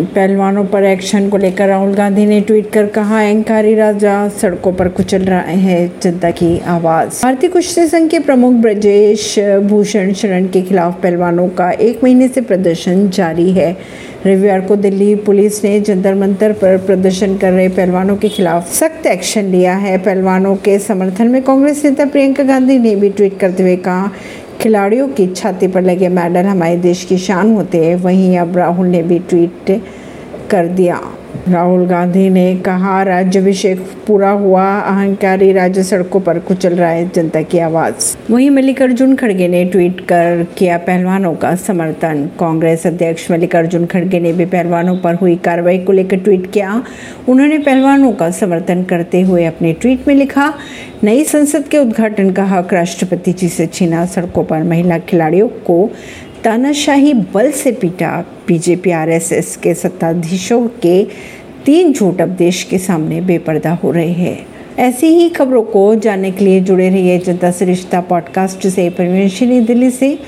पहलवानों पर एक्शन को लेकर राहुल गांधी ने ट्वीट कर कहा अहंकारी राजा सड़कों पर कुचल रहे हैं, जनता की आवाज़। भारतीय कुश्ती संघ के प्रमुख ब्रजेश भूषण शरण के खिलाफ पहलवानों का एक महीने से प्रदर्शन जारी है। रविवार को दिल्ली पुलिस ने जंतर मंतर पर प्रदर्शन कर रहे पहलवानों के खिलाफ सख्त एक्शन लिया है। पहलवानों के समर्थन में कांग्रेस नेता प्रियंका गांधी ने भी ट्वीट करते हुए कहा खिलाड़ियों की छाती पर लगे मेडल हमारे देश की शान होते हैं। वहीं अब राहुल ने भी ट्वीट कर दिया। राहुल गांधी ने कहा, राज्य राज्यभिषेक पूरा हुआ, अहंकारी राज्य सड़कों पर कुचल रहा है जनता की आवाज़। वहीं मल्लिकार्जुन खड़गे ने ट्वीट कर किया पहलवानों का समर्थन। कांग्रेस अध्यक्ष मल्लिकार्जुन खड़गे ने भी पहलवानों पर हुई कार्रवाई को लेकर ट्वीट किया। उन्होंने पहलवानों का समर्थन करते हुए अपने ट्वीट में लिखा, नई संसद के उद्घाटन का हक राष्ट्रपति जी से छीना, सड़कों पर महिला खिलाड़ियों को तानाशाही बल से पीटा। बीजेपी, आरएसएस के सत्ताधीशों के तीन झूठ अब देश के सामने बेपर्दा हो रहे हैं। ऐसी ही खबरों को जानने के लिए जुड़े रहिए जनता से रिश्ता पॉडकास्ट से। परवीन दिल्ली से।